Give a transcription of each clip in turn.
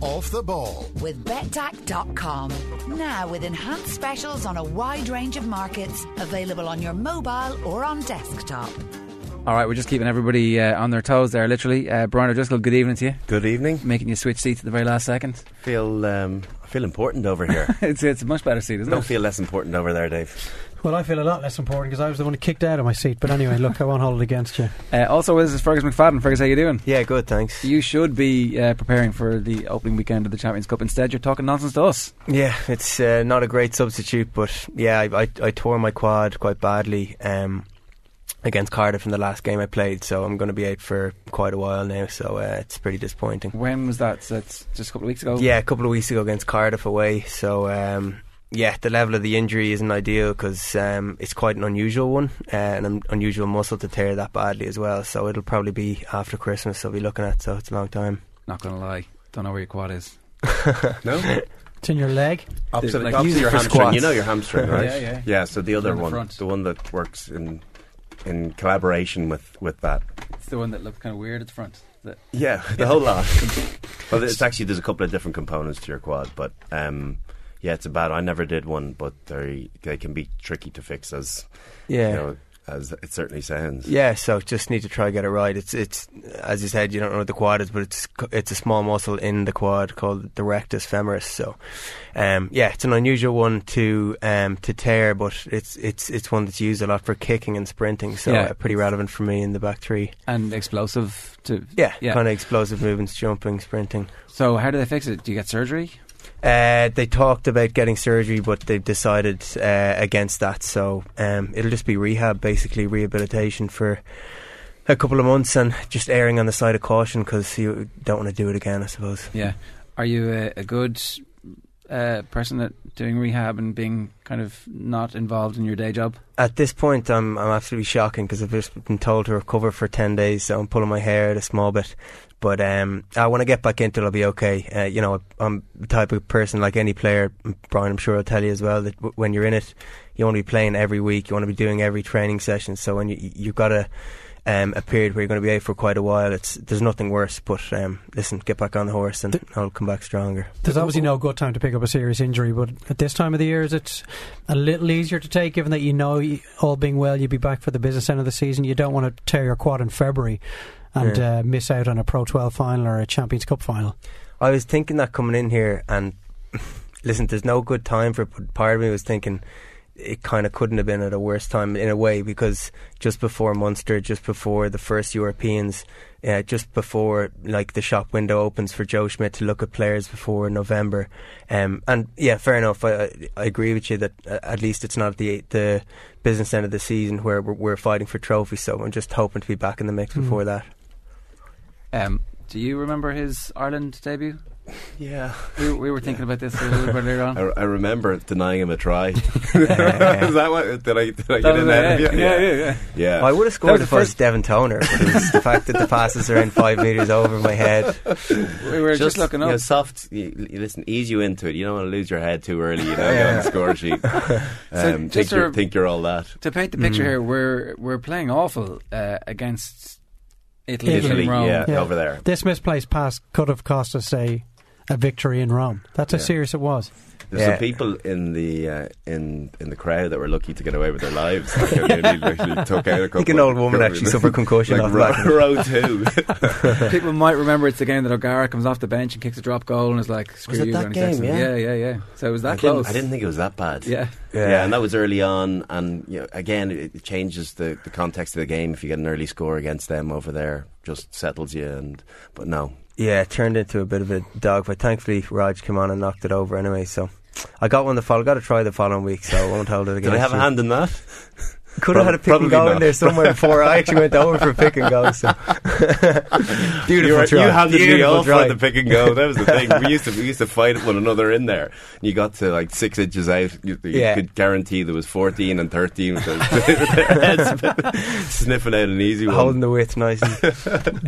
off the ball. with betdac.com. Now with enhanced specials on a wide range of markets available on your mobile or on desktop. All right, we're just keeping everybody uh, on their toes there, literally. Uh, Brian O'Driscoll, good evening to you. Good evening. Making you switch seats at the very last second. Feel um, I feel important over here. it's, it's a much better seat, isn't it? Don't feel less important over there, Dave. Well, I feel a lot less important because I was the one who kicked out of my seat. But anyway, look, I won't hold it against you. Uh, also, with us is Fergus McFadden. Fergus, how you doing? Yeah, good. Thanks. You should be uh, preparing for the opening weekend of the Champions Cup. Instead, you're talking nonsense to us. Yeah, it's uh, not a great substitute, but yeah, I, I, I tore my quad quite badly um, against Cardiff in the last game I played, so I'm going to be out for quite a while now. So uh, it's pretty disappointing. When was that? So that's just a couple of weeks ago. Yeah, a couple of weeks ago against Cardiff away. So um, yeah, the level of the injury isn't ideal because um, it's quite an unusual one, uh, and an unusual muscle to tear that badly as well. So it'll probably be after Christmas. I'll be looking at. So it's a long time. Not going to lie, don't know where your quad is. No, It's in your leg. opposite, like- opposite use your for hamstring. squats. You know your hamstring, right? Yeah, yeah. Yeah. So the other the one, front. the one that works in in collaboration with with that. It's the one that looks kind of weird at the front. The- Yeah, the whole lot. well, it's actually there's a couple of different components to your quad, but um, yeah, it's a bad. I never did one, but they they can be tricky to fix as Yeah. you know as it certainly sounds. Yeah, so just need to try and get it right. It's it's as you said, you don't know what the quad is, but it's it's a small muscle in the quad called the rectus femoris. So, um, yeah, it's an unusual one to um, to tear, but it's it's it's one that's used a lot for kicking and sprinting. So Yeah. uh, pretty relevant for me in the back three. and explosive to. Yeah, Yeah. kind of explosive movements, jumping, sprinting. So, how do they fix it? Do you get surgery? Uh, they talked about getting surgery, but they've decided uh, against that. So um, it'll just be rehab, basically rehabilitation for a couple of months, and just erring on the side of caution because you don't want to do it again. I suppose. Yeah. Are you a, a good uh, person at doing rehab and being kind of not involved in your day job? At this point, I'm I'm absolutely shocking because I've just been told to recover for ten days, so I'm pulling my hair out a small bit. But um, uh, when I get back into it, I'll be okay. Uh, you know, I'm the type of person like any player. Brian, I'm sure I'll tell you as well that w- when you're in it, you want to be playing every week. You want to be doing every training session. So when you you've got a um, a period where you're going to be out for quite a while, it's there's nothing worse. But um, listen, get back on the horse and I'll come back stronger. There's obviously no good time to pick up a serious injury, but at this time of the year, is it a little easier to take, given that you know, all being well, you'll be back for the business end of the season. You don't want to tear your quad in February and Yeah. uh, miss out on a Pro 12 final or a Champions Cup final. I was thinking that coming in here, and listen, there's no good time for it, but part of me was thinking it kind of couldn't have been at a worse time in a way because just before Munster, just before the first Europeans, uh, just before like the shop window opens for Joe Schmidt to look at players before November, um, and yeah, fair enough. I, I agree with you that uh, at least it's not the the business end of the season where we're, we're fighting for trophies. So I'm just hoping to be back in the mix Mm. before that. Um, do you remember his Ireland debut? Yeah. We, we were thinking about this a little bit earlier on. I, I remember denying him a try. Is that what? Did I, did I get in yeah, there? yeah, yeah, yeah. Yeah. I would have scored the if I was first- Devin Toner, but it was the fact that the passes are in five metres over my head. We were just, looking you up. know, soft. You, you listen, ease you into it. You don't want to lose your head too early. You know, get on the score sheet. Um, just think, to- you're, think you're all that. To paint the picture here, we're we're playing awful uh, against Italy, Italy, in Rome. yeah, Yeah. over there. This misplaced pass could have cost us a, a victory in Rome. That's how serious it was. There's Yeah. some people in the uh, in in the crowd that were lucky to get away with their lives. Like, I nearly actually took out a I think an old of- woman actually suffered concussion like off the row, back row two. People might remember it's the game that O'Gara comes off the bench and kicks a drop goal and is like, "Screw it you, that game, yeah? yeah, yeah, yeah. So it was that I didn't, close. I didn't think it was that bad. Yeah, Yeah. and that was early on, and you know, again, it, it changes the, the context of the game. If you get an early score against them over there, just settles you. And but no, Yeah, it turned into a bit of a dogfight. Thankfully, Rog came on and knocked it over anyway. So I got one the follow. Got to try the following week, so I won't hold it did against I have you. a hand in that? Could have had a pick and go in there somewhere before. I actually went over for pick and go. So beautiful you, were, try. you handed me Beautiful off try. on the pick and go. That was the thing. We used to we used to fight one another in there. You got to like six inches out. You, you Yeah. could guarantee there was fourteen and thirteen with their, their heads sniffing out an easy one. holding the width nicely.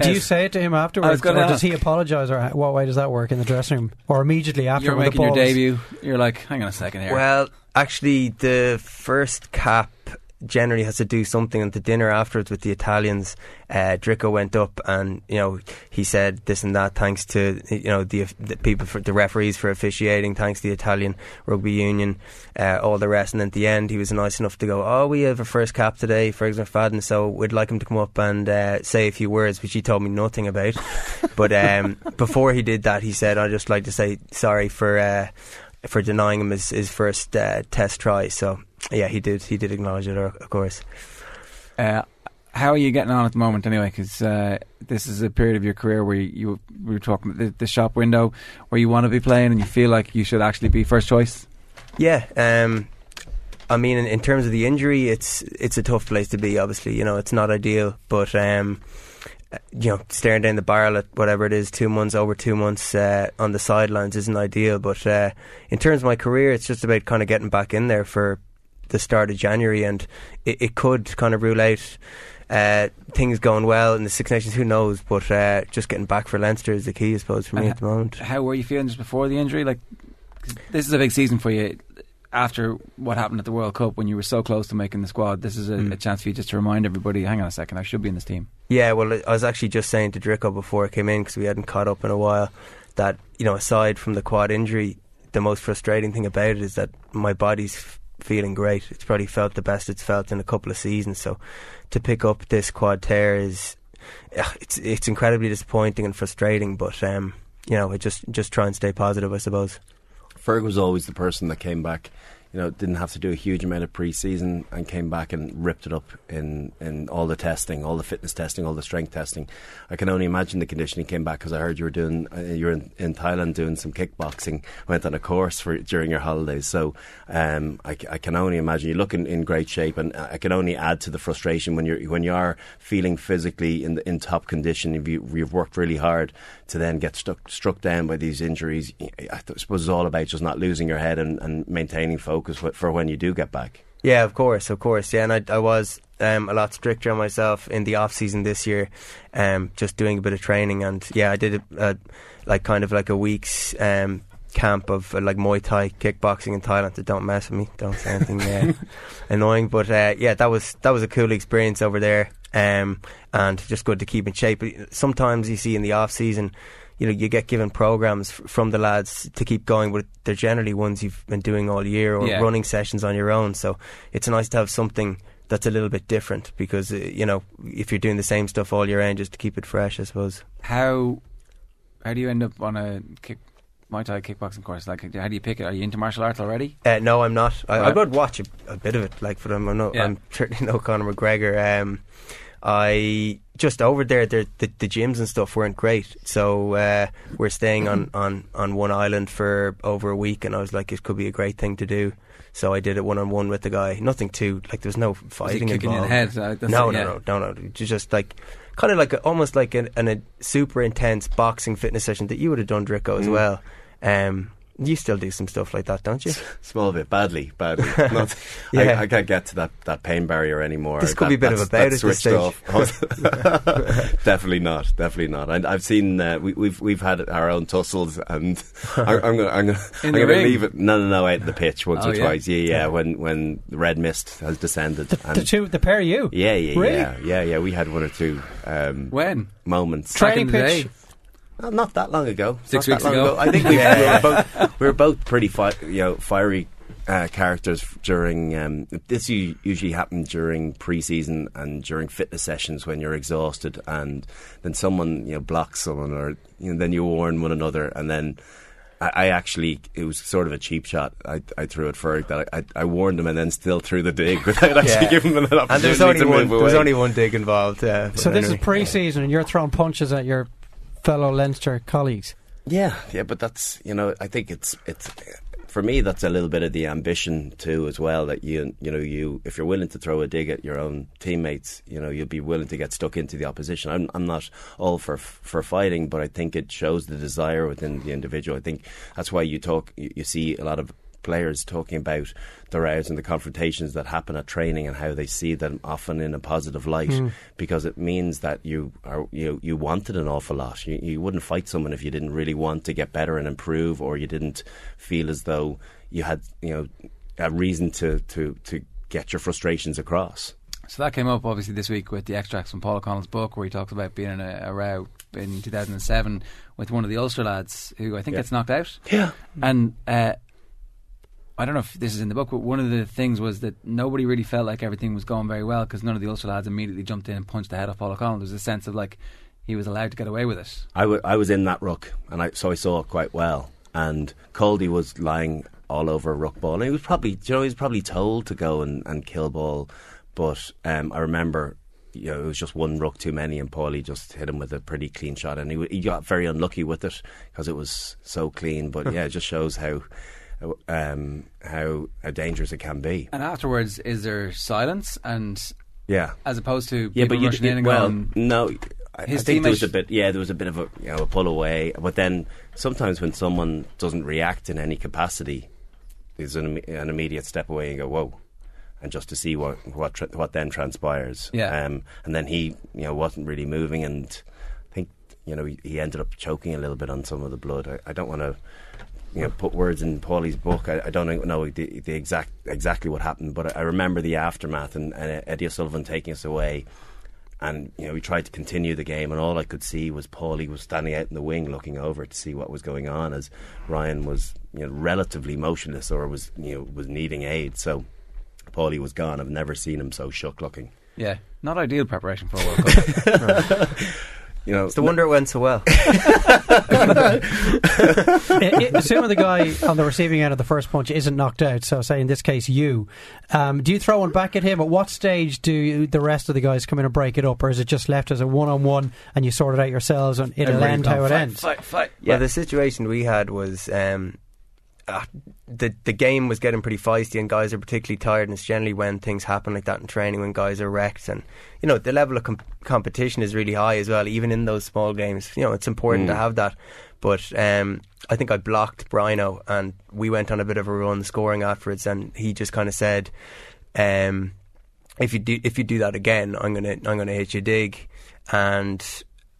Do you say it to him afterwards, gonna or does he apologise, or what way does that work in the dressing room, or immediately after you're making your debut. You're like, hang on a second here. Well, actually, the first cap generally has to do something. at the dinner afterwards with the Italians, uh, Drico went up and you know he said this and that. Thanks to you know the, the people for the referees for officiating. Thanks to the Italian rugby union, uh, all the rest. And at the end, he was nice enough to go, "Oh, we have a first cap today, Fergus McFadden. So we'd like him to come up and uh, say a few words," which he told me nothing about. but um, before he did that, he said, "I'd just like to say sorry for." Uh, for denying him his, his first uh, test try, so yeah, he did. He did acknowledge it, of course. Uh, how are you getting on at the moment, anyway? Because uh, this is a period of your career where you, we were talking the, the shop window where you want to be playing and you feel like you should actually be first choice. Yeah, um, I mean, in, in, terms of the injury, it's it's a tough place to be. Obviously, you know, it's not ideal, but um, you know, staring down the barrel at whatever it is, two months over two months uh, on the sidelines isn't ideal. But uh, in terms of my career, it's just about kind of getting back in there for the start of January, and it, it could kind of rule out. Uh, things going well in the Six Nations, who knows? But uh, just getting back for Leinster is the key, I suppose, for me at the moment. How were you feeling just before the injury? Like, this is a big season for you after what happened at the World Cup when you were so close to making the squad, this is a, mm. a, chance for you just to remind everybody, hang on a second, I should be in this team. Yeah, well, I was actually just saying to Drico before I came in because we hadn't caught up in a while that you know, aside from the quad injury, the most frustrating thing about it is that my body's feeling great. It's probably felt the best it's felt in a couple of seasons. So to pick up this quad tear is it's it's incredibly disappointing and frustrating. But um, you know, I just just try and stay positive, I suppose. Ferg was always the person that came back you know, didn't have to do a huge amount of pre-season and came back and ripped it up in, in all the testing, all the fitness testing, all the strength testing. I can only imagine the condition he came back because I heard you were doing, uh, you were in, in, Thailand doing some kickboxing, went on a course for during your holidays. So um, I, I, can only imagine you look in, in, great shape, and I can only add to the frustration when you're when you are feeling physically in the, in top condition. If you, you've worked really hard to then get stuck struck down by these injuries, I suppose it's all about just not losing your head and, and maintaining focus focus for when you do get back. Yeah, of course, of course. Yeah, and I, I was um, a lot stricter on myself in the off season this year, um, just doing a bit of training. And yeah, I did a, a like kind of like a week's um, camp of uh, like Muay Thai kickboxing in Thailand. So don't mess with me. Don't say anything uh, annoying. But uh, yeah, that was that was a cool experience over there, um, and just good to keep in shape. Sometimes you see in the off season you know you get given programs f- from the lads to keep going, but they're generally ones you've been doing all year or yeah. running sessions on your own. So it's nice to have something that's a little bit different because uh, you know if you're doing the same stuff all year round, just to keep it fresh, I suppose. How how do you end up on a kick? Muay Thai kickboxing course. Like, how do you pick it? Are you into martial arts already? Uh, no, I'm not. I, I would watch a, a, bit of it, like, but I'm, I'm, yeah. I'm certainly no Conor McGregor. Um, I just over there, the, the gyms and stuff weren't great. So uh, we're staying on, on, on one island for over a week, and I was like, it could be a great thing to do. So I did it one on one with the guy. Nothing too like there was no fighting was involved. head? No, no, no, no, no, no. Just like kind of like a, almost like an, an, a super intense boxing fitness session that you would have done, Drico, as mm. well. Um, you still do some stuff like that, don't you? Small bit, badly, badly. Not, yeah. I, I, can't get to that, that pain barrier anymore. This could that, be a bit of a bout at this stage. definitely not, definitely not. I, have seen uh, we, have we've, we've had our own tussles, and I, am going I'm gonna, I'm gonna leave it. No, no, no, out the pitch once oh, or yeah? twice. Yeah, yeah, When when red mist has descended. The, the two, the pair of you. Yeah, yeah, really? yeah, yeah, yeah. We had one or two. Um, when moments training pitch. Well, not that long ago. Six not weeks ago. ago. I think we, yeah. we, were both, we were both pretty fi- you know, fiery uh, characters during um, this usually happened during pre-season and during fitness sessions when you're exhausted and then someone you know blocks someone or you know, then you warn one another and then I, I, actually it was sort of a cheap shot I, I threw it for that I, I, warned him and then still threw the dig without actually yeah. giving him an opportunity and there was only one there was only one dig involved uh, so this anyway. is pre-season and you're throwing punches at your fellow Leinster colleagues. Yeah, yeah, but that's you know I think it's it's for me that's a little bit of the ambition too as well that you you know you if you're willing to throw a dig at your own teammates you know you'll be willing to get stuck into the opposition I'm I'm not all for for fighting but I think it shows the desire within the individual I think that's why you talk you, you see a lot of players talking about the rows and the confrontations that happen at training and how they see them often in a positive light mm. because it means that you are you you wanted an awful lot. You, you wouldn't fight someone if you didn't really want to get better and improve, or you didn't feel as though you had you know a reason to to to get your frustrations across. So that came up obviously this week with the extracts from Paul O'Connell's book, where he talks about being in a, a row in 2007 with one of the Ulster lads who I think Yeah. gets knocked out. Yeah, And uh, I don't know if this is in the book, but one of the things was that nobody really felt like everything was going very well because none of the Ulster lads immediately jumped in and punched the head off Paul O'Connell. There was a sense of like he was allowed to get away with it. I, w- I was in that ruck, and I so I saw it quite well. And Coldy was lying all over a ruck ball, and he was probably, you know, he was probably told to go and, and kill ball, but um, I remember. You know, it was just one ruck too many, and Paulie just hit him with a pretty clean shot, and he he got very unlucky with it because it was so clean. But yeah, it just shows how um, how how dangerous it can be. And afterwards, is there silence and Yeah, as opposed to yeah, but you rushing in and well, going, no. I, I think there was a bit, yeah, there was a bit of a you know a pull away. But then sometimes when someone doesn't react in any capacity, there's an, an immediate step away and go whoa, and just to see what what tra- what then transpires. Yeah. Um, and then he you know wasn't really moving, and I think you know he, he ended up choking a little bit on some of the blood. I, I don't want to. You know, put words in Paulie's book. I, I don't know the, the exact exactly what happened, but I, I remember the aftermath and, and Eddie O'Sullivan taking us away and you know we tried to continue the game, and all I could see was Paulie was standing out in the wing, looking over to see what was going on, as Ryan was you know relatively motionless or was you know was needing aid. So Paulie was gone. I've never seen him so shook looking. yeah, not ideal preparation for a World Cup. You know, It's the wonder it went so well. I- I- assuming the guy on the receiving end of the first punch isn't knocked out, so say in this case you, um, do you throw one back at him? At what stage do you, the rest of the guys come in and break it up, or is it just left as a one-on-one and you sort it out yourselves and it'll Everybody's end gone, how it fight, ends? Fight, fight. Well, the situation we had was um, uh, the the game was getting pretty feisty, and guys are particularly tired. And it's generally when things happen like that in training, when guys are wrecked, and you know the level of com- competition is really high as well. Even in those small games, you know it's important to have that. But um, I think I blocked Brino, and we went on a bit of a run scoring afterwards, and he just kind of said. Um, if you do if you do that again, I'm gonna I'm gonna hit you dig, and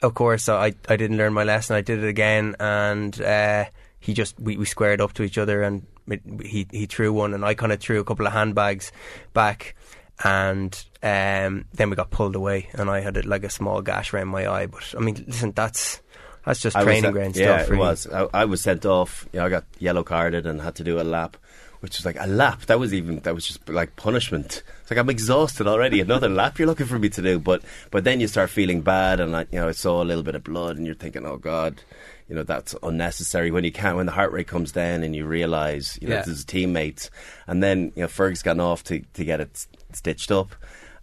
of course I I didn't learn my lesson. I did it again, and uh, he just we, we squared up to each other, and it, he he threw one, and I kind of threw a couple of handbags back, and um, then we got pulled away, and I had like a small gash around my eye. But I mean, listen, that's that's just I training sent- ground yeah, stuff. it really. was. I, I was sent off. You know, I got yellow carded and had to do a lap, which was like a lap. That was even that was just like punishment. It's like I'm exhausted already. Another lap you're looking for me to do, but but then you start feeling bad, and I, you know I saw a little bit of blood, and you're thinking, oh god. You know that's unnecessary when you can't when the heart rate comes down and you realise you know Yeah. there's teammates and then you know Ferg's gone off to, to get it stitched up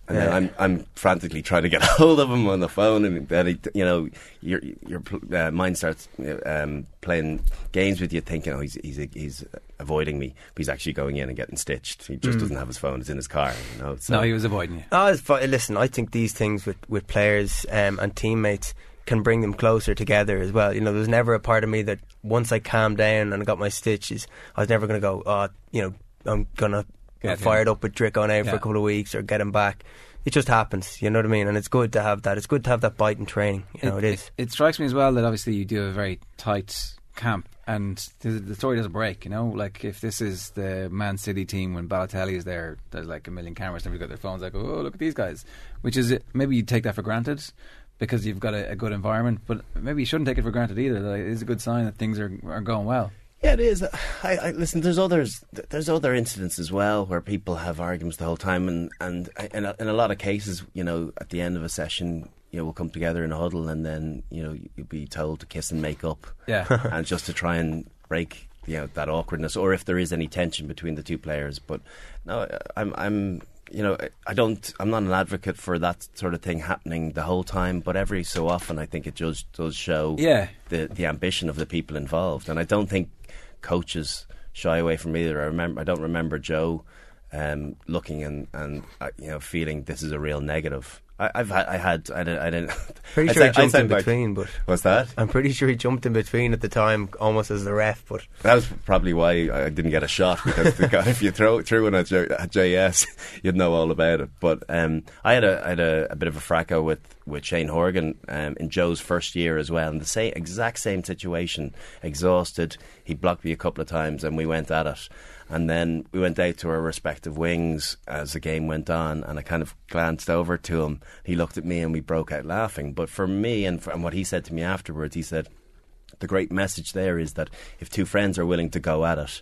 and then I'm I'm frantically trying to get a hold of him on the phone, and then he, you know your your uh, mind starts um, playing games with you, thinking, oh, he's he's he's avoiding me, but he's actually going in and getting stitched. He just doesn't have his phone; it's in his car. You know, so No, he was avoiding you. Oh, listen, I think these things with, with players um, and teammates can bring them closer together as well. You know, there was never a part of me that once I calmed down and I got my stitches, I was never going to go, oh, you know, I'm going to Yeah, get fired up with Drick on out for a couple of weeks or get him back. It just happens, you know what I mean? And it's good to have that. It's good to have that bite in training. You know, it is. It, strikes me as well that obviously you do a very tight camp, and the, the story doesn't break. You know, like if this is the Man City team when Balotelli is there, there's like a million cameras. Everybody's got their phones. Like, oh, look at these guys. Which is maybe you take that for granted because you've got a, a good environment, but maybe you shouldn't take it for granted either. That it is a good sign that things are are going well. Yeah, it is. I, I listen. There's others. There's other incidents as well where people have arguments the whole time, and and in a, uh, in a lot of cases, you know, at the end of a session, you know, we'll come together in a huddle, and then you know you'll be told to kiss and make up, Yeah. and just to try and break you know that awkwardness, or if there is any tension between the two players. But no, uh, I'm I'm you know I don't I'm not an advocate for that sort of thing happening the whole time, but every so often I think it just does show Yeah. the the ambition of the people involved, and I don't think coaches shy away from either. I remember I don't remember Joe um, looking and and uh, you know feeling this is a real negative. I, I've had, I had, I didn't, I didn't. Pretty I sure he I jumped said in between, but What's that? I'm pretty sure he jumped in between at the time, almost as the ref. But That was probably why I didn't get a shot because the guy, if you throw threw one at, J, JS, you'd know all about it. But um, I had a I had a, a bit of a fracas with, with Shane Horgan um, in Joe's first year as well, in the same exact same situation. Exhausted, he blocked me a couple of times, and we went at it. And then we went out to our respective wings as the game went on, and I kind of glanced over to him. He looked at me, and we broke out laughing. But for me, and, for, and what he said to me afterwards, he said, the great message there is that if two friends are willing to go at it,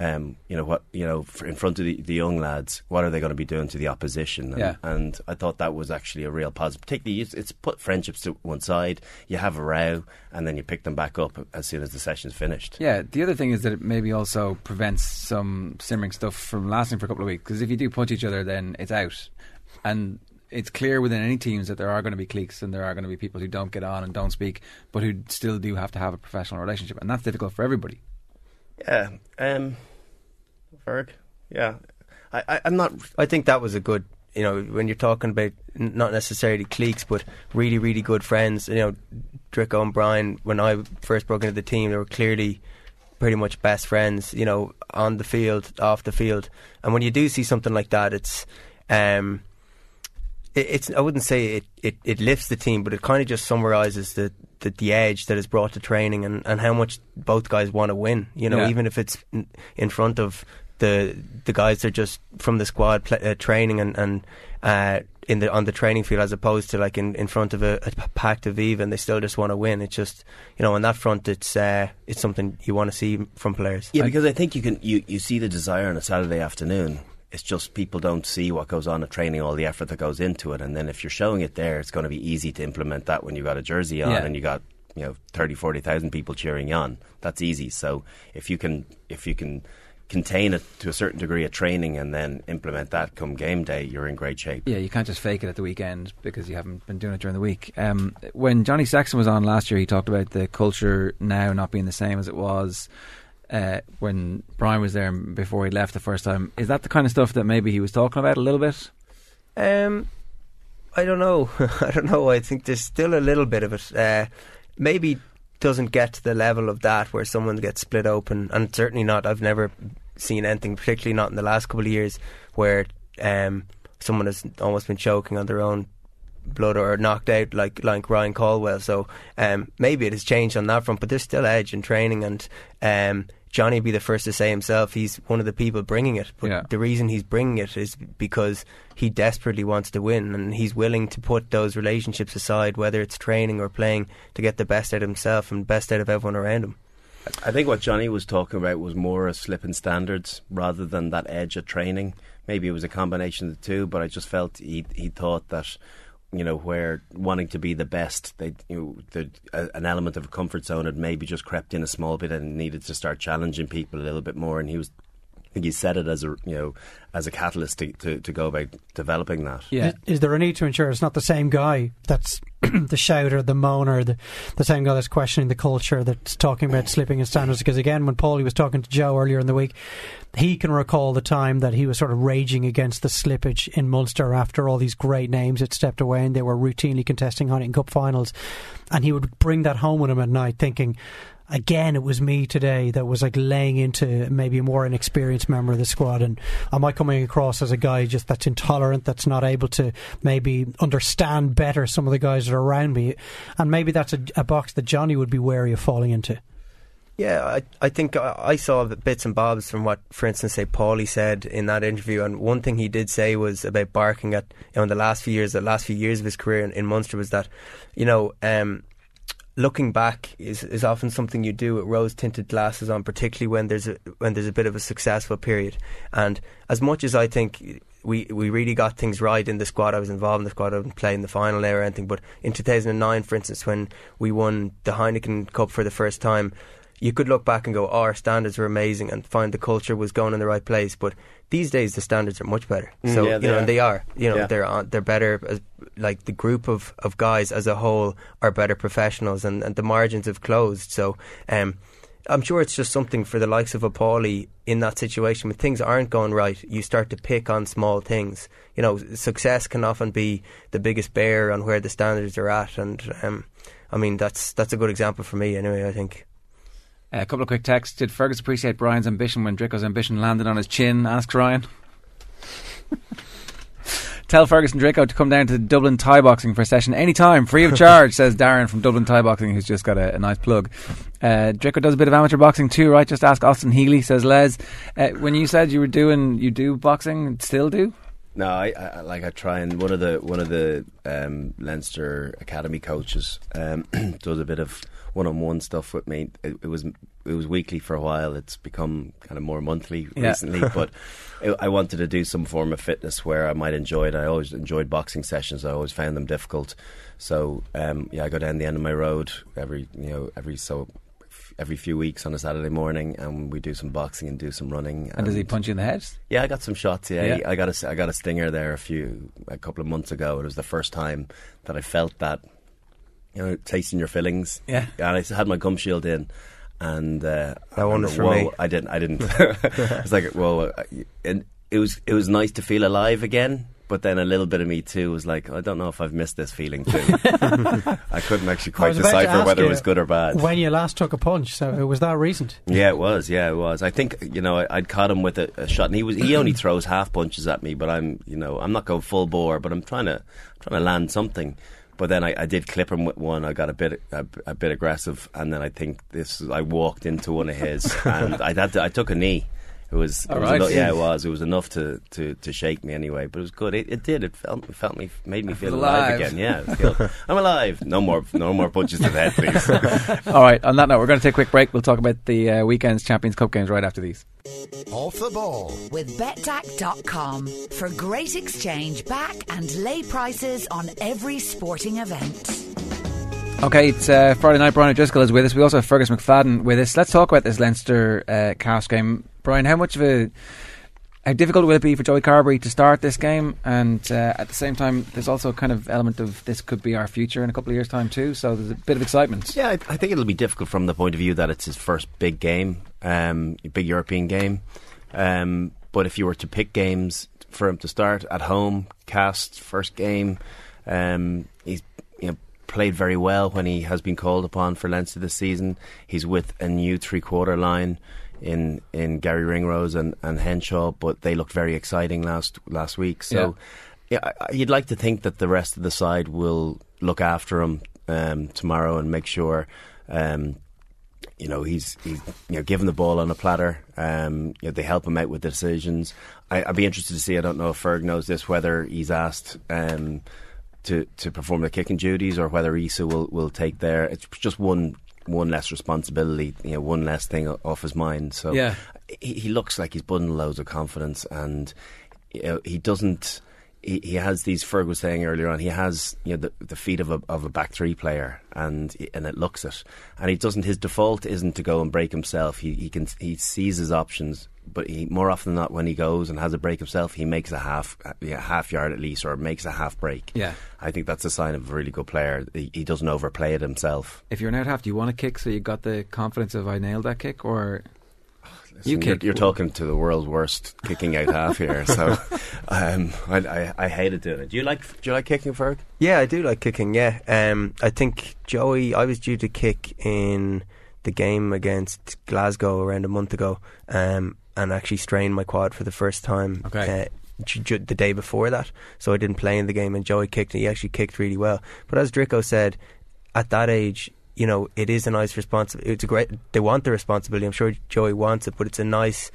um, you know what, you know, in front of the, the young lads, what are they going to be doing to the opposition? And, Yeah. and I thought that was actually a real positive. Particularly, it's, it's put friendships to one side. You have a row, and then you pick them back up as soon as the session's finished. Yeah, the other thing is that it maybe also prevents some simmering stuff from lasting for a couple of weeks. Because if you do punch each other, then it's out. And it's clear within any teams that there are going to be cliques and there are going to be people who don't get on and don't speak, but who still do have to have a professional relationship. And that's difficult for everybody. Yeah, um, Ferg. Yeah, I, I, I'm not. I think that was a good. You know, when you're talking about not necessarily cliques, but really, really good friends. You know, Drico and Brian. When I first broke into the team, they were clearly pretty much best friends. You know, on the field, off the field, and when you do see something like that, it's. Um, it, it's I wouldn't say it, it, it lifts the team, but it kind of just summarises the, the the edge that is brought to training and, and how much both guys want to win. You know, Yeah. even if it's in, in front of the the guys that are just from the squad pla uh, training and and uh, in the on the training field as opposed to like in, in front of a, a packed Aviva and they still just want to win. It's just you know on that front, it's uh, it's something you want to see from players. Yeah, because I think you can you, you see the desire on a Saturday afternoon. It's just people don't see what goes on at training, all the effort that goes into it, and then if you're showing it there, it's going to be easy to implement that when you got a jersey on Yeah. and you got you know 30, 40,000 people cheering you on. That's easy. So if you can if you can contain it to a certain degree at training and then implement that come game day, you're in great shape. Yeah, you can't just fake it at the weekend because you haven't been doing it during the week. Um, when Johnny Sexton was on last year, he talked about the culture now not being the same as it was uh, when Brian was there before he left the first time. Is that the kind of stuff that maybe he was talking about a little bit? Um, I don't know. I don't know. I think there's still a little bit of it. Uh, maybe doesn't get to the level of that where someone gets split open, and certainly not. I've never seen anything, particularly not in the last couple of years, where um, someone has almost been choking on their own blood or knocked out like like Ryan Caldwell. So um, maybe it has changed on that front, but there's still edge in training, and um, Johnny would be the first to say himself he's one of the people bringing it. But Yeah. the reason he's bringing it is because he desperately wants to win, and he's willing to put those relationships aside, whether it's training or playing, to get the best out of himself and best out of everyone around him. I think what Johnny was talking about was more a slip in standards rather than that edge at training. Maybe it was a combination of the two, but I just felt he he thought that you know where wanting to be the best, they you know the, an element of a comfort zone had maybe just crept in a small bit and needed to start challenging people a little bit more. And he was, I think he said it as a you know as a catalyst to to, to go about developing that. Yeah. Is, is there a need to ensure it's not the same guy that's the shouter, the moaner, the, the same guy that's questioning the culture, that's talking about slipping in standards? Because again, when Paulie was talking to Joe earlier in the week, he can recall the time that he was sort of raging against the slippage in Munster after all these great names had stepped away and they were routinely contesting Heineken Cup finals. And he would bring that home with him at night thinking, again, it was me today that was like laying into maybe a more inexperienced member of the squad, and am I coming across as a guy just that's intolerant, that's not able to maybe understand better some of the guys that are around me, and maybe that's a, a box that Johnny would be wary of falling into. Yeah, I, I think I, I saw bits and bobs from what, for instance, say Paulie said in that interview, and one thing he did say was about barking at you know in the last few years, the last few years of his career in, in Munster was that, you know, um, looking back is, is often something you do with rose tinted glasses on, particularly when there's a when there's a bit of a successful period. And as much as I think we we really got things right in the squad, I was involved in the squad, I didn't play in the final there or anything. But in 2009, for instance, when we won the Heineken Cup for the first time. You could look back and go, oh, our standards were amazing, and find the culture was going in the right place. But these days, the standards are much better. Mm, So yeah, you know, are. and they are. You know, Yeah. they're on, they're better. As, like the group of, of guys as a whole are better professionals, and, and the margins have closed. So, um, I'm sure it's just something for the likes of a Paulie in that situation when things aren't going right. You start to pick on small things. You know, success can often be the biggest bear on where the standards are at, and um, I mean that's that's a good example for me anyway. I think. A couple of quick texts. Did Fergus appreciate Brian's ambition when Drico's ambition landed on his chin? Asks Ryan. Tell Ferguson Draco to come down to Dublin Thai Boxing for a session anytime, free of charge, says Darren from Dublin Thai Boxing, who's just got a, a nice plug. Uh, Drico does a bit of amateur boxing too, right? Just ask Austin Healey, says Les. Uh, when you said you were doing, you do boxing, still do? No, I, I like I try and one of the one of the um, Leinster academy coaches um, does a bit of one-on-one stuff with me. It, it, was it was weekly for a while. It's become kind of more monthly Yeah. recently, but it, I wanted to do some form of fitness where I might enjoy it. I always enjoyed boxing sessions. I always found them difficult. So um, yeah, I go down the end of my road every you know every so every few weeks on a Saturday morning, and we do some boxing and do some running. And does he punch you in the head? Yeah, I got some shots. Yeah, Yeah. I got a I got a stinger there a few a couple of months ago. It was the first time that I felt that you know tasting your fillings. Yeah. and I had my gum shield in, and uh, I That one was for whoa, me. I didn't. I didn't. it's like whoa, uh, and it was it was nice to feel alive again. But then a little bit of me too was like, I don't know if I've missed this feeling too. I couldn't actually quite was about to decipher whether you it was good or bad. When you last took a punch, so it was that recent. Yeah, it was. Yeah, it was. I think you know I, I'd caught him with a, a shot, and he was he only throws half punches at me, but I'm you know I'm not going full bore, but I'm trying to trying to land something. But then I, I did clip him with one. I got a bit a, a bit aggressive, and then I think this I walked into one of his, and I had to, I took a knee. It was, it was right. eno- yeah, it was. It was enough to, to, to shake me anyway, but it was good. It, it did. It felt, it felt me, made me feel alive. alive. again. Yeah, it. I'm alive. No more, no more punches to the head, please. All right, on that note, we're going to take a quick break. We'll talk about the uh, weekend's Champions Cup games right after these. Off the ball with betdac.com for great exchange back and lay prices on every sporting event. Okay, it's uh, Friday night. Brian O'Driscoll is with us. We also have Fergus McFadden with us. Let's talk about this Leinster uh, Castres game. Brian, how much of a how difficult will it be for Joey Carbery to start this game? And uh, at the same time, there's also a kind of element of this could be our future in a couple of years' time too. So there's a bit of excitement. Yeah, I, I think it'll be difficult from the point of view that it's his first big game, um, big European game. Um, but if you were to pick games for him to start at home, Castres first game, um, he's you know played very well when he has been called upon for Leinster this season. He's with a new three quarter line in in Gary Ringrose and, and Henshaw, but they looked very exciting last last week. So yeah, I- you'd like to think that the rest of the side will look after him um, tomorrow and make sure. Um, you know he's he's you know given the ball on a platter. Um, you know they help him out with decisions. I, I'd be interested to see. I don't know if Ferg knows this whether he's asked um, to to perform the kicking duties or whether Isa will will take there. It's just one one less responsibility. You know one less thing off his mind. So Yeah. he, he looks like he's building loads of confidence and you know, he doesn't. He, he has these. Ferg was saying earlier on. He has you know the, the feet of a of a back three player, and and it looks it. And he doesn't. His default isn't to go and break himself. He he can he sees his options, but he more often than not when he goes and has a break himself, he makes a half yeah, half yard at least, or makes a half break. Yeah. I think that's a sign of a really good player. He, he doesn't overplay it himself. If you're an out half, do you want to kick so you got the confidence of I nailed that kick, or you Listen, you're, kick? you're talking to the world's worst kicking out half here, so um, I, I I hated doing it. Do you like do you like kicking, Ferg? Yeah, I do like kicking. Yeah, um, I think Joey. I was due to kick in the game against Glasgow around a month ago, um, and actually strained my quad for the first time. Okay. Uh, the day before that, so I didn't play in the game. And Joey kicked. He actually kicked really well. But as Drico said, at that age, you know, it is a nice responsibility. It's a great. They want the responsibility. I'm sure Joey wants it, but it's a nice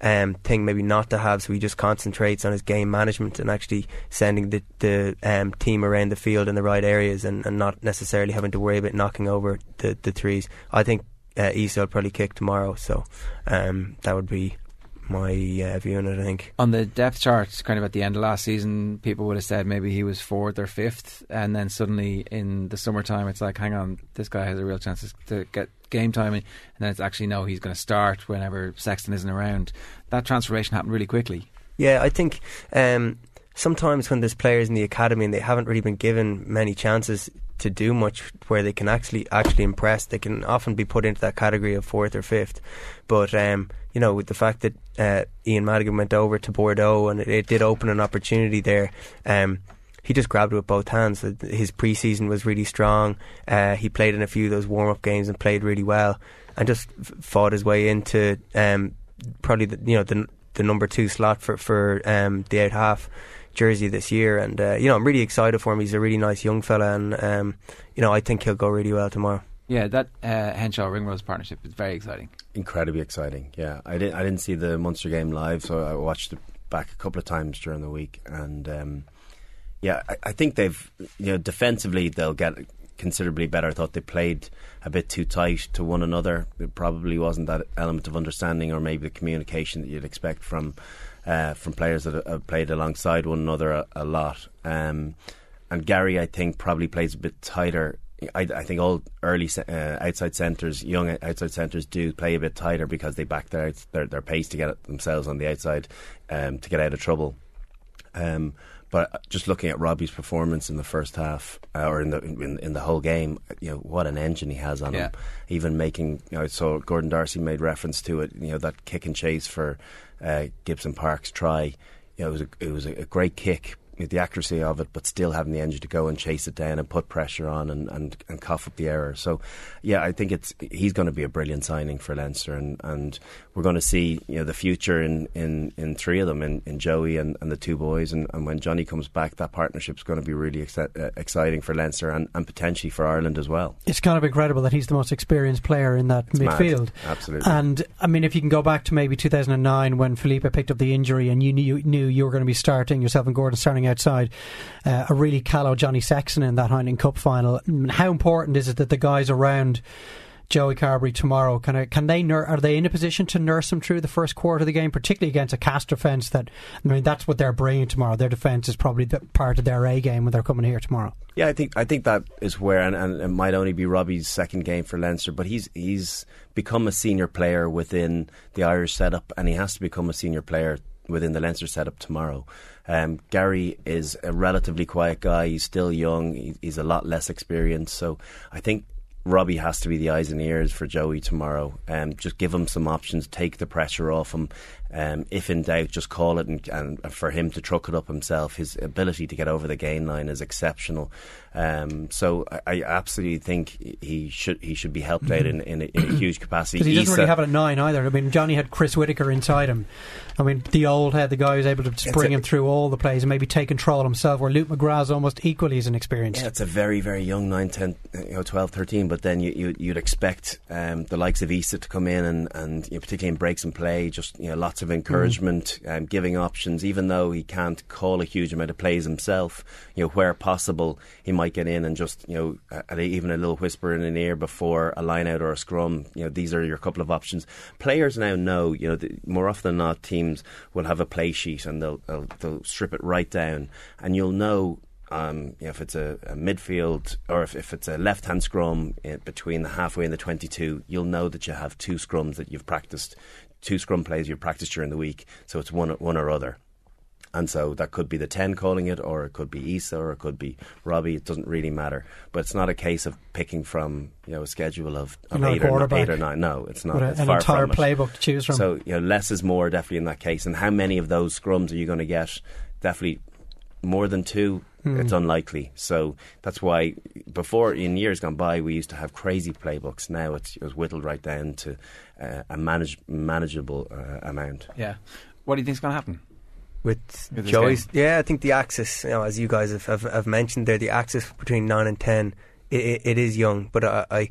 um, thing maybe not to have. So he just concentrates on his game management and actually sending the the um, team around the field in the right areas and, and not necessarily having to worry about knocking over the the threes. I think uh, Isa will probably kick tomorrow, so um, that would be my uh, view on it. I think. on the depth chart, kind of at the end of last season, people would have said maybe he was fourth or fifth, and then suddenly in the summertime, it's like, hang on, this guy has a real chance to get game time, and then it's actually no, he's going to start whenever Sexton isn't around. That transformation happened really quickly. Yeah, I think um, sometimes when there's players in the academy and they haven't really been given many chances to do much where they can actually actually impress. They can often be put into that category of fourth or fifth. But um, you know, with the fact that uh, Ian Madigan went over to Bordeaux and it, it did open an opportunity there. Um, he just grabbed it with both hands. His preseason was really strong. Uh, he played in a few of those warm up games and played really well, and just fought his way into um, probably the, you know the the number two slot for for um, the out half jersey this year. And uh, you know, I'm really excited for him. He's a really nice young fella, and um, you know, I think he'll go really well tomorrow. Yeah, that uh, Henshaw Ringrose partnership is very exciting. Incredibly exciting. Yeah, I didn't I didn't see the Munster game live, so I watched it back a couple of times during the week, and um, yeah, I, I, think they've you know defensively they'll get considerably better. I thought they played a bit too tight to one another. It probably wasn't that element of understanding or maybe the communication that you'd expect from uh, from players that have played alongside one another a, a lot. Um, and Gary, I think, probably plays a bit tighter. I, I think all early uh, outside centres, young outside centres, do play a bit tighter because they back their their, their pace to get themselves on the outside um, to get out of trouble. Um, but just looking at Robbie's performance in the first half, uh, or in the in, in, the whole game, you know what an engine he has on yeah. him. Even making, you know, so Gordon D'Arcy made reference to it. You know that kick and chase for uh, Gibson Park's try. You know, it was a, it was a great kick, the accuracy of it, but still having the engine to go and chase it down and put pressure on and, and, and cough up the error. So, yeah, I think it's he's going to be a brilliant signing for Leinster, and, and we're going to see you know the future in, in, in three of them, in, in Joey and, and the two boys, and, and when Johnny comes back, that partnership is going to be really exci- uh, exciting for Leinster and, and potentially for Ireland as well. It's kind of incredible that he's the most experienced player in that it's midfield. Mad. Absolutely. And I mean, if you can go back to maybe 2009 when Felipe picked up the injury and you knew, knew you were going to be starting yourself and Gordon starting outside uh, a really callow Johnny Sexton in that Heineken Cup final. How important is it that the guys around Joey Carbery tomorrow can I, can they nur- are they in a position to nurse him through the first quarter of the game, particularly against a Castres defence that I mean that's what they're bringing tomorrow. Their defence is probably part of their A game when they're coming here tomorrow. Yeah, I think I think that is where, and, and it might only be Robbie's second game for Leinster, but he's he's become a senior player within the Irish setup, and he has to become a senior player within the Leinster setup tomorrow. Um, Gary is a relatively quiet guy. He's still young. he's a lot less experienced. So I think Robbie has to be the eyes and ears for Joey tomorrow. Um, just give him some options, take the pressure off him. Um, if in doubt, just call it, and, and, for him to truck it up himself, his ability to get over the gain line is exceptional. Um, so I, I, absolutely think he should he should be helped out in, in, a, in a huge capacity. Because he doesn't really have it at nine either. I mean, Johnny had Chris Whitaker inside him. I mean, the old head, the guy who's able to bring a, him through all the plays and maybe take control himself. Where Luke McGrath's almost equally as inexperienced. Yeah, it's a very very young 9, 10, you know, 12, 13, But then you, you would expect um, the likes of Isa to come in and and you know, particularly in breaks and play, just you know lots of encouragement, mm. um, giving options. Even though he can't call a huge amount of plays himself, you know where possible, he might get in and just you know, a, even a little whisper in an ear before a line out or a scrum. You know, these are your couple of options. Players now know, you know, the, more often than not, teams will have a play sheet and they'll, they'll, they'll strip it right down, and you'll know um, you know, if it's a, a, midfield or if, if it's a left hand scrum uh, between the halfway and the 22, you'll know that you have two scrums that you've practiced, two scrum plays you've practiced during the week. So it's one, one or other. And so that could be the 10 calling it, or it could be Isa, or it could be Robbie. It doesn't really matter. But it's not a case of picking from you know a schedule of, of eight, or, eight, or, nine. No, it's not. A, an entire playbook to choose from. So you know, less is more definitely in that case. And how many of those scrums are you going to get? Definitely more than two. Mm. It's unlikely. So that's why before in years gone by we used to have crazy playbooks. Now it's, it's whittled right down to uh, a manage, manageable uh, amount. Yeah. What do you think is going to happen? with, with Joey's. Yeah, I think the axis, you know, as you guys have, have, have mentioned there, the axis between nine and ten, it, it, it is young, but I, I,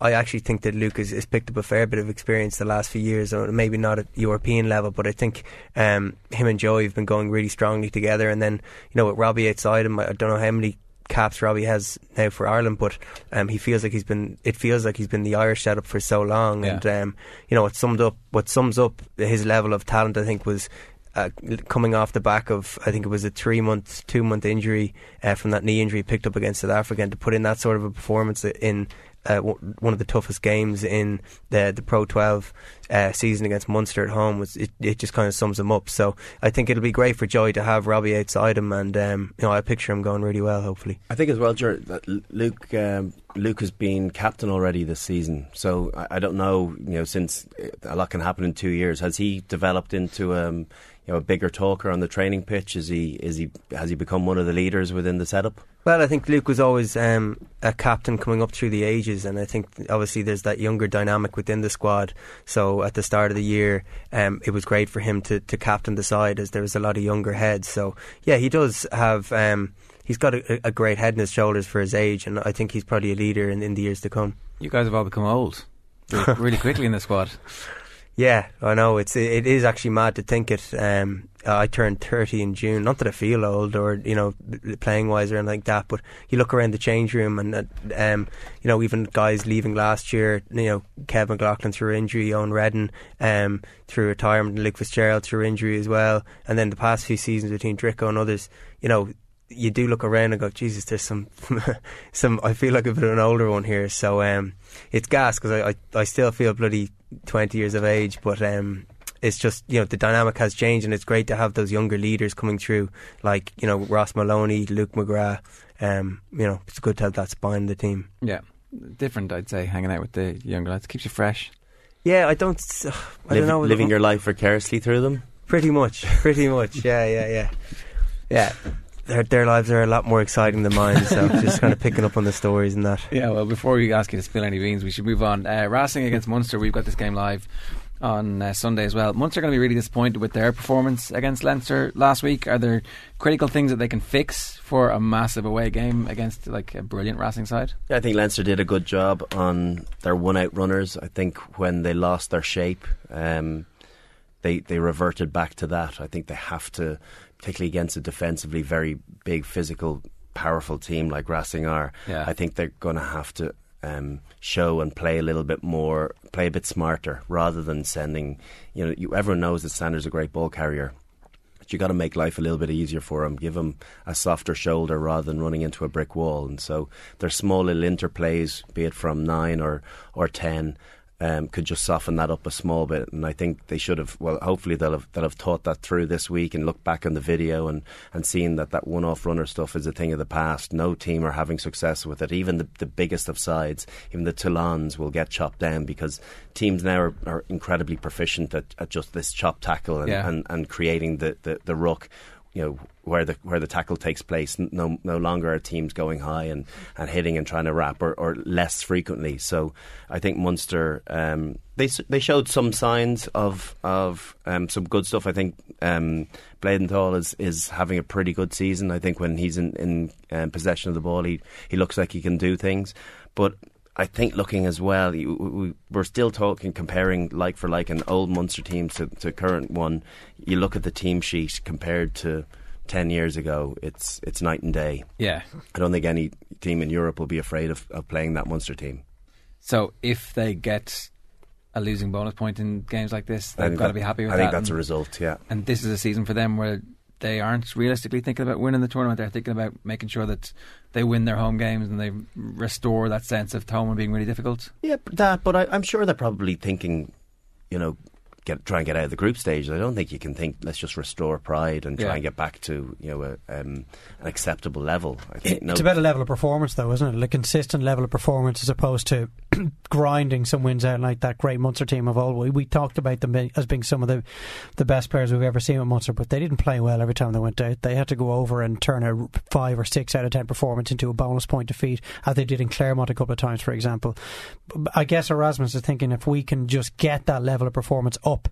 I actually think that Luke has, has, picked up a fair bit of experience the last few years, or maybe not at European level, but I think um, him and Joey have been going really strongly together. And then, you know, with Robbie outside him, I don't know how many caps Robbie has now for Ireland, but um, he feels like he's been. It feels like he's been the Irish setup for so long, yeah. and um, you know, what summed up what sums up his level of talent. I think was uh, coming off the back of I think it was a three month, two month injury uh, from that knee injury picked up against South Africa, and to put in that sort of a performance in uh, one of the toughest games in the the Pro 12 uh, season against Munster at home. Was it, it just kind of sums him up. So I think it'll be great for Joy to have Robbie outside him, and um, you know I picture him going really well. Hopefully, I think as well, Ger, Luke um, Luke has been captain already this season. So I, I, don't know, you know, since uh, a lot can happen in two years, has he developed into um, you know a bigger talker on the training pitch? Is he is he has he become one of the leaders within the setup? Well, I think Luke was always um, a captain coming up through the ages, and I think obviously there's that younger dynamic within the squad. So at the start of the year, um, it was great for him to, to captain the side as there was a lot of younger heads. So yeah, he does have. Um, he's got a, a, great head in his shoulders for his age, and I think he's probably a leader in, in the years to come. You guys have all become old really, really quickly in the squad. Yeah, I know it's it is actually mad to think it. Um, I turned thirty in June. Not that I feel old or you know playing wise or anything like that, but you look around the change room and uh, um, you know even guys leaving last year. You know Kevin McLaughlin through injury, Eoin Reddan um, through retirement, and Luke Fitzgerald through injury as well, and then the past few seasons between Drico and others. You know you do look around and go, Jesus, there's some, some. I feel like a bit of an older one here. So um, it's gas because I, I, I still feel bloody 20 years of age, but um, it's just you know the dynamic has changed, and it's great to have those younger leaders coming through, like you know Ross Molony, Luke McGrath. Um, you know, it's good to have that spine in the team. Yeah, different, I'd say, hanging out with the younger lads keeps you fresh. Yeah, I don't. Uh, I Liv- don't know. Living your life vicariously through them. Pretty much, pretty much. Yeah, yeah, yeah, yeah their their lives are a lot more exciting than mine. So just kind of picking up on the stories and that. Yeah. Well, before we ask you to spill any beans, we should move on. Uh, Racing against Munster. We've got this game live on uh, Sunday as well. Munster are going to be really disappointed with their performance against Leinster last week. Are there critical things that they can fix for a massive away game against like a brilliant Racing side? Yeah, I think Leinster did a good job on their one-out runners. I think when they lost their shape, um, they they reverted back to that. I think they have to particularly against a defensively very big, physical, powerful team like Racing are, yeah. I think they're going to have to um, show and play a little bit more, play a bit smarter, rather than sending. You know, you, everyone knows that Stander is a great ball carrier. But you got to make life a little bit easier for him. Give him a softer shoulder rather than running into a brick wall. And so there's small little interplays, be it from nine or or ten, um, could just soften that up a small bit. And I think they should have. Well, hopefully they'll have they'll have thought that through this week and look back on the video and and seen that that one-off runner stuff is a thing of the past. No team are having success with it. Even the, the biggest of sides, even the Toulons, will get chopped down because teams now are, are incredibly proficient at, at, just this chop tackle and, yeah. and, and creating the, the, the ruck you know where the where the tackle takes place. No no longer are teams going high and, and hitting and trying to wrap or, or less frequently. So I think Munster um, they they showed some signs of of um, some good stuff. I think um, Bleyendaal is is having a pretty good season. I think when he's in in um, possession of the ball, he he looks like he can do things, but. I think looking as well, we, are still talking, comparing like for like an old Munster team to, to current one. You look at the team sheet compared to 10 years ago, it's it's night and day. Yeah. I don't think any team in Europe will be afraid of, of playing that Munster team. So if they get a losing bonus point in games like this, they've got to be happy with I that. I think that's and, a result, yeah. And this is a season for them where they aren't realistically thinking about winning the tournament. They're thinking about making sure that they win their home games and they restore that sense of home and being really difficult. Yeah, that. Uh, but I, I'm sure they're probably thinking, you know, get try and get out of the group stage. I don't think you can think let's just restore pride and try yeah. and get back to you know a, um, an acceptable level. I think it's no, about a better level of performance, though, isn't it? A consistent level of performance as opposed to grinding some wins out like that great Munster team of old. We, we talked about them as being some of the the best players we've ever seen at Munster, but they didn't play well every time they went out. They had to go over and turn a five or six out of ten performance into a bonus point defeat, as they did in Clermont a couple of times, for example. I guess Erasmus is thinking if we can just get that level of performance up up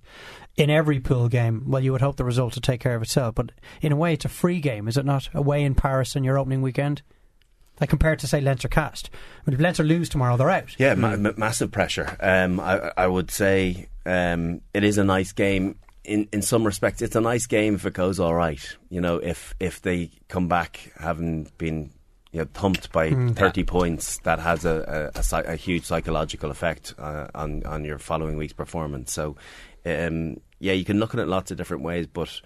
in every pool game, well, you would hope the result would take care of itself. But in a way, it's a free game, is it not? Away in Paris in your opening weekend? Like compared to say Leinster Castres, I mean, if Leinster lose tomorrow, they're out. Yeah, ma- massive pressure. Um, I, I, would say um, it is a nice game. In in some respects, it's a nice game if it goes all right. You know, if if they come back having been you know, thumped by mm, 30 yeah. points, that has a, a, a, a huge psychological effect uh, on on your following week's performance. So um, yeah, you can look at it lots of different ways, but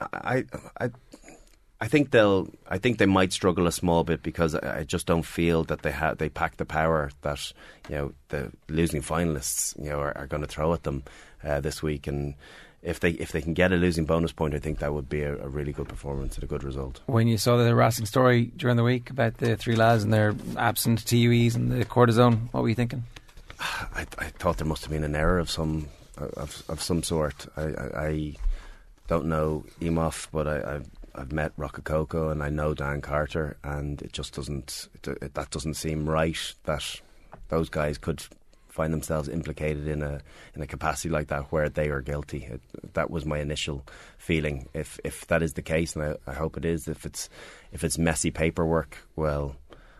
I, I, I think they'll. I think they might struggle a small bit because I I just don't feel that they have. They pack the power that you know the losing finalists you know are, are going to throw at them uh, this week. And if they if they can get a losing bonus point, I think that would be a, a really good performance and a good result. When you saw the harassing story during the week about the three lads and their absent TUEs and the cortisone, what were you thinking? I, I thought there must have been an error of some uh, of, of some sort. I, I, I don't know Imhoff, but I, I've, I've met Rokocoko and I know Dan Carter, and it just doesn't it, it, that doesn't seem right that those guys could find themselves implicated in a in a capacity like that where they are guilty. It, that was my initial feeling. If if that is the case, and I, I hope it is, if it's if it's messy paperwork, well.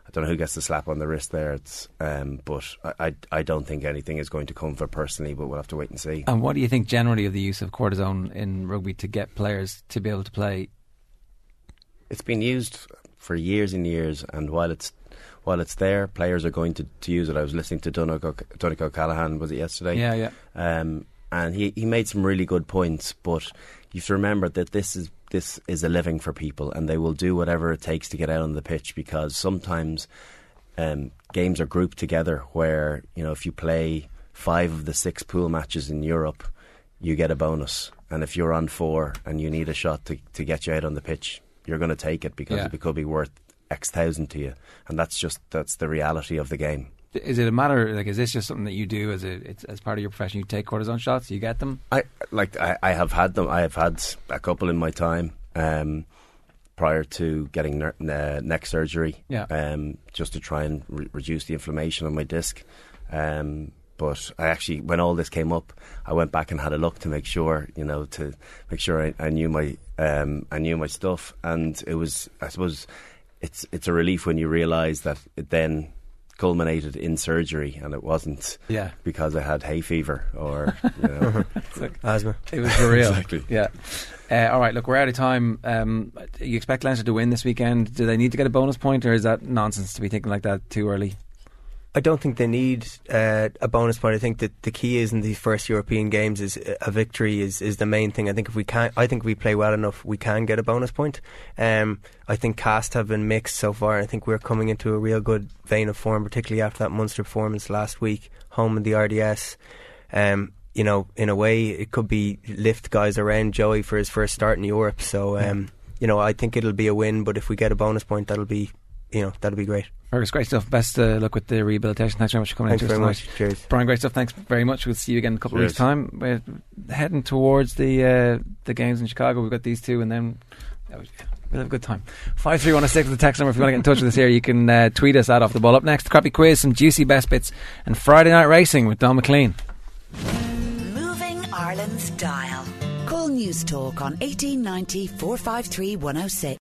I don't know who gets the slap on the wrist there. It's, um, but I, I, I don't think anything is going to come it personally. But we'll have to wait and see. And what do you think generally of the use of cortisone in rugby to get players to be able to play? It's been used for years and years, and while it's while it's there, players are going to, to use it. I was listening to Donncha O'Callaghan, was it yesterday? Yeah, yeah. Um, and he, he made some really good points, but you have to remember that this is this is a living for people, and they will do whatever it takes to get out on the pitch because sometimes um, games are grouped together where you know if you play five of the six pool matches in Europe, you get a bonus, and if you're on four and you need a shot to to get you out on the pitch, you're going to take it because Yeah. it could be worth X thousand to you, and that's just that's the reality of the game. Is it a matter like is this just something that you do as a it's, as part of your profession? You take cortisone shots, you get them. I like I, I have had them. I have had a couple in my time um, prior to getting ner- uh, neck surgery. Yeah. Um, just to try and re- reduce the inflammation on my disc. Um, but I actually, when all this came up, I went back and had a look to make sure, you know, to make sure I, I knew my um, I knew my stuff, and it was, I suppose, it's it's a relief when you realise that it then culminated in surgery, and it wasn't Yeah. because I had hay fever or you know. Asthma. It was for real. Exactly. Yeah. Uh, all right. Look, we're out of time. Um, you expect Leinster to win this weekend? Do they need to get a bonus point, or is that nonsense to be thinking like that too early? I don't think they need uh, a bonus point. I think that the key is in these first European games is uh, a victory is, is the main thing. I think if we can, I think if we play well enough, we can get a bonus point. Um, I think Castres have been mixed so far. I think we're coming into a real good vein of form, particularly after that Munster performance last week, home in the RDS. Um, you know, in a way, it could be lift guys around Joey for his first start in Europe. So, um, you know, I think it'll be a win. But if we get a bonus point, that'll be, you know, that'll be great. Fergus, great stuff. Best uh, luck with the rehabilitation. Thanks very much for coming Thanks into us very tonight. much. Cheers. Brian, great stuff. Thanks very much. We'll see you again in a couple of weeks' time. We're heading towards the uh, the games in Chicago. We've got these two, and then we'll have a good time. Five three one six is the text number. If you want to get in touch with us here, you can uh, tweet us at off the ball. Up next, crappy quiz, some juicy best bits, and Friday night racing with Donn McClean. Moving Ireland's dial. Call Newstalk on 1890 453 106.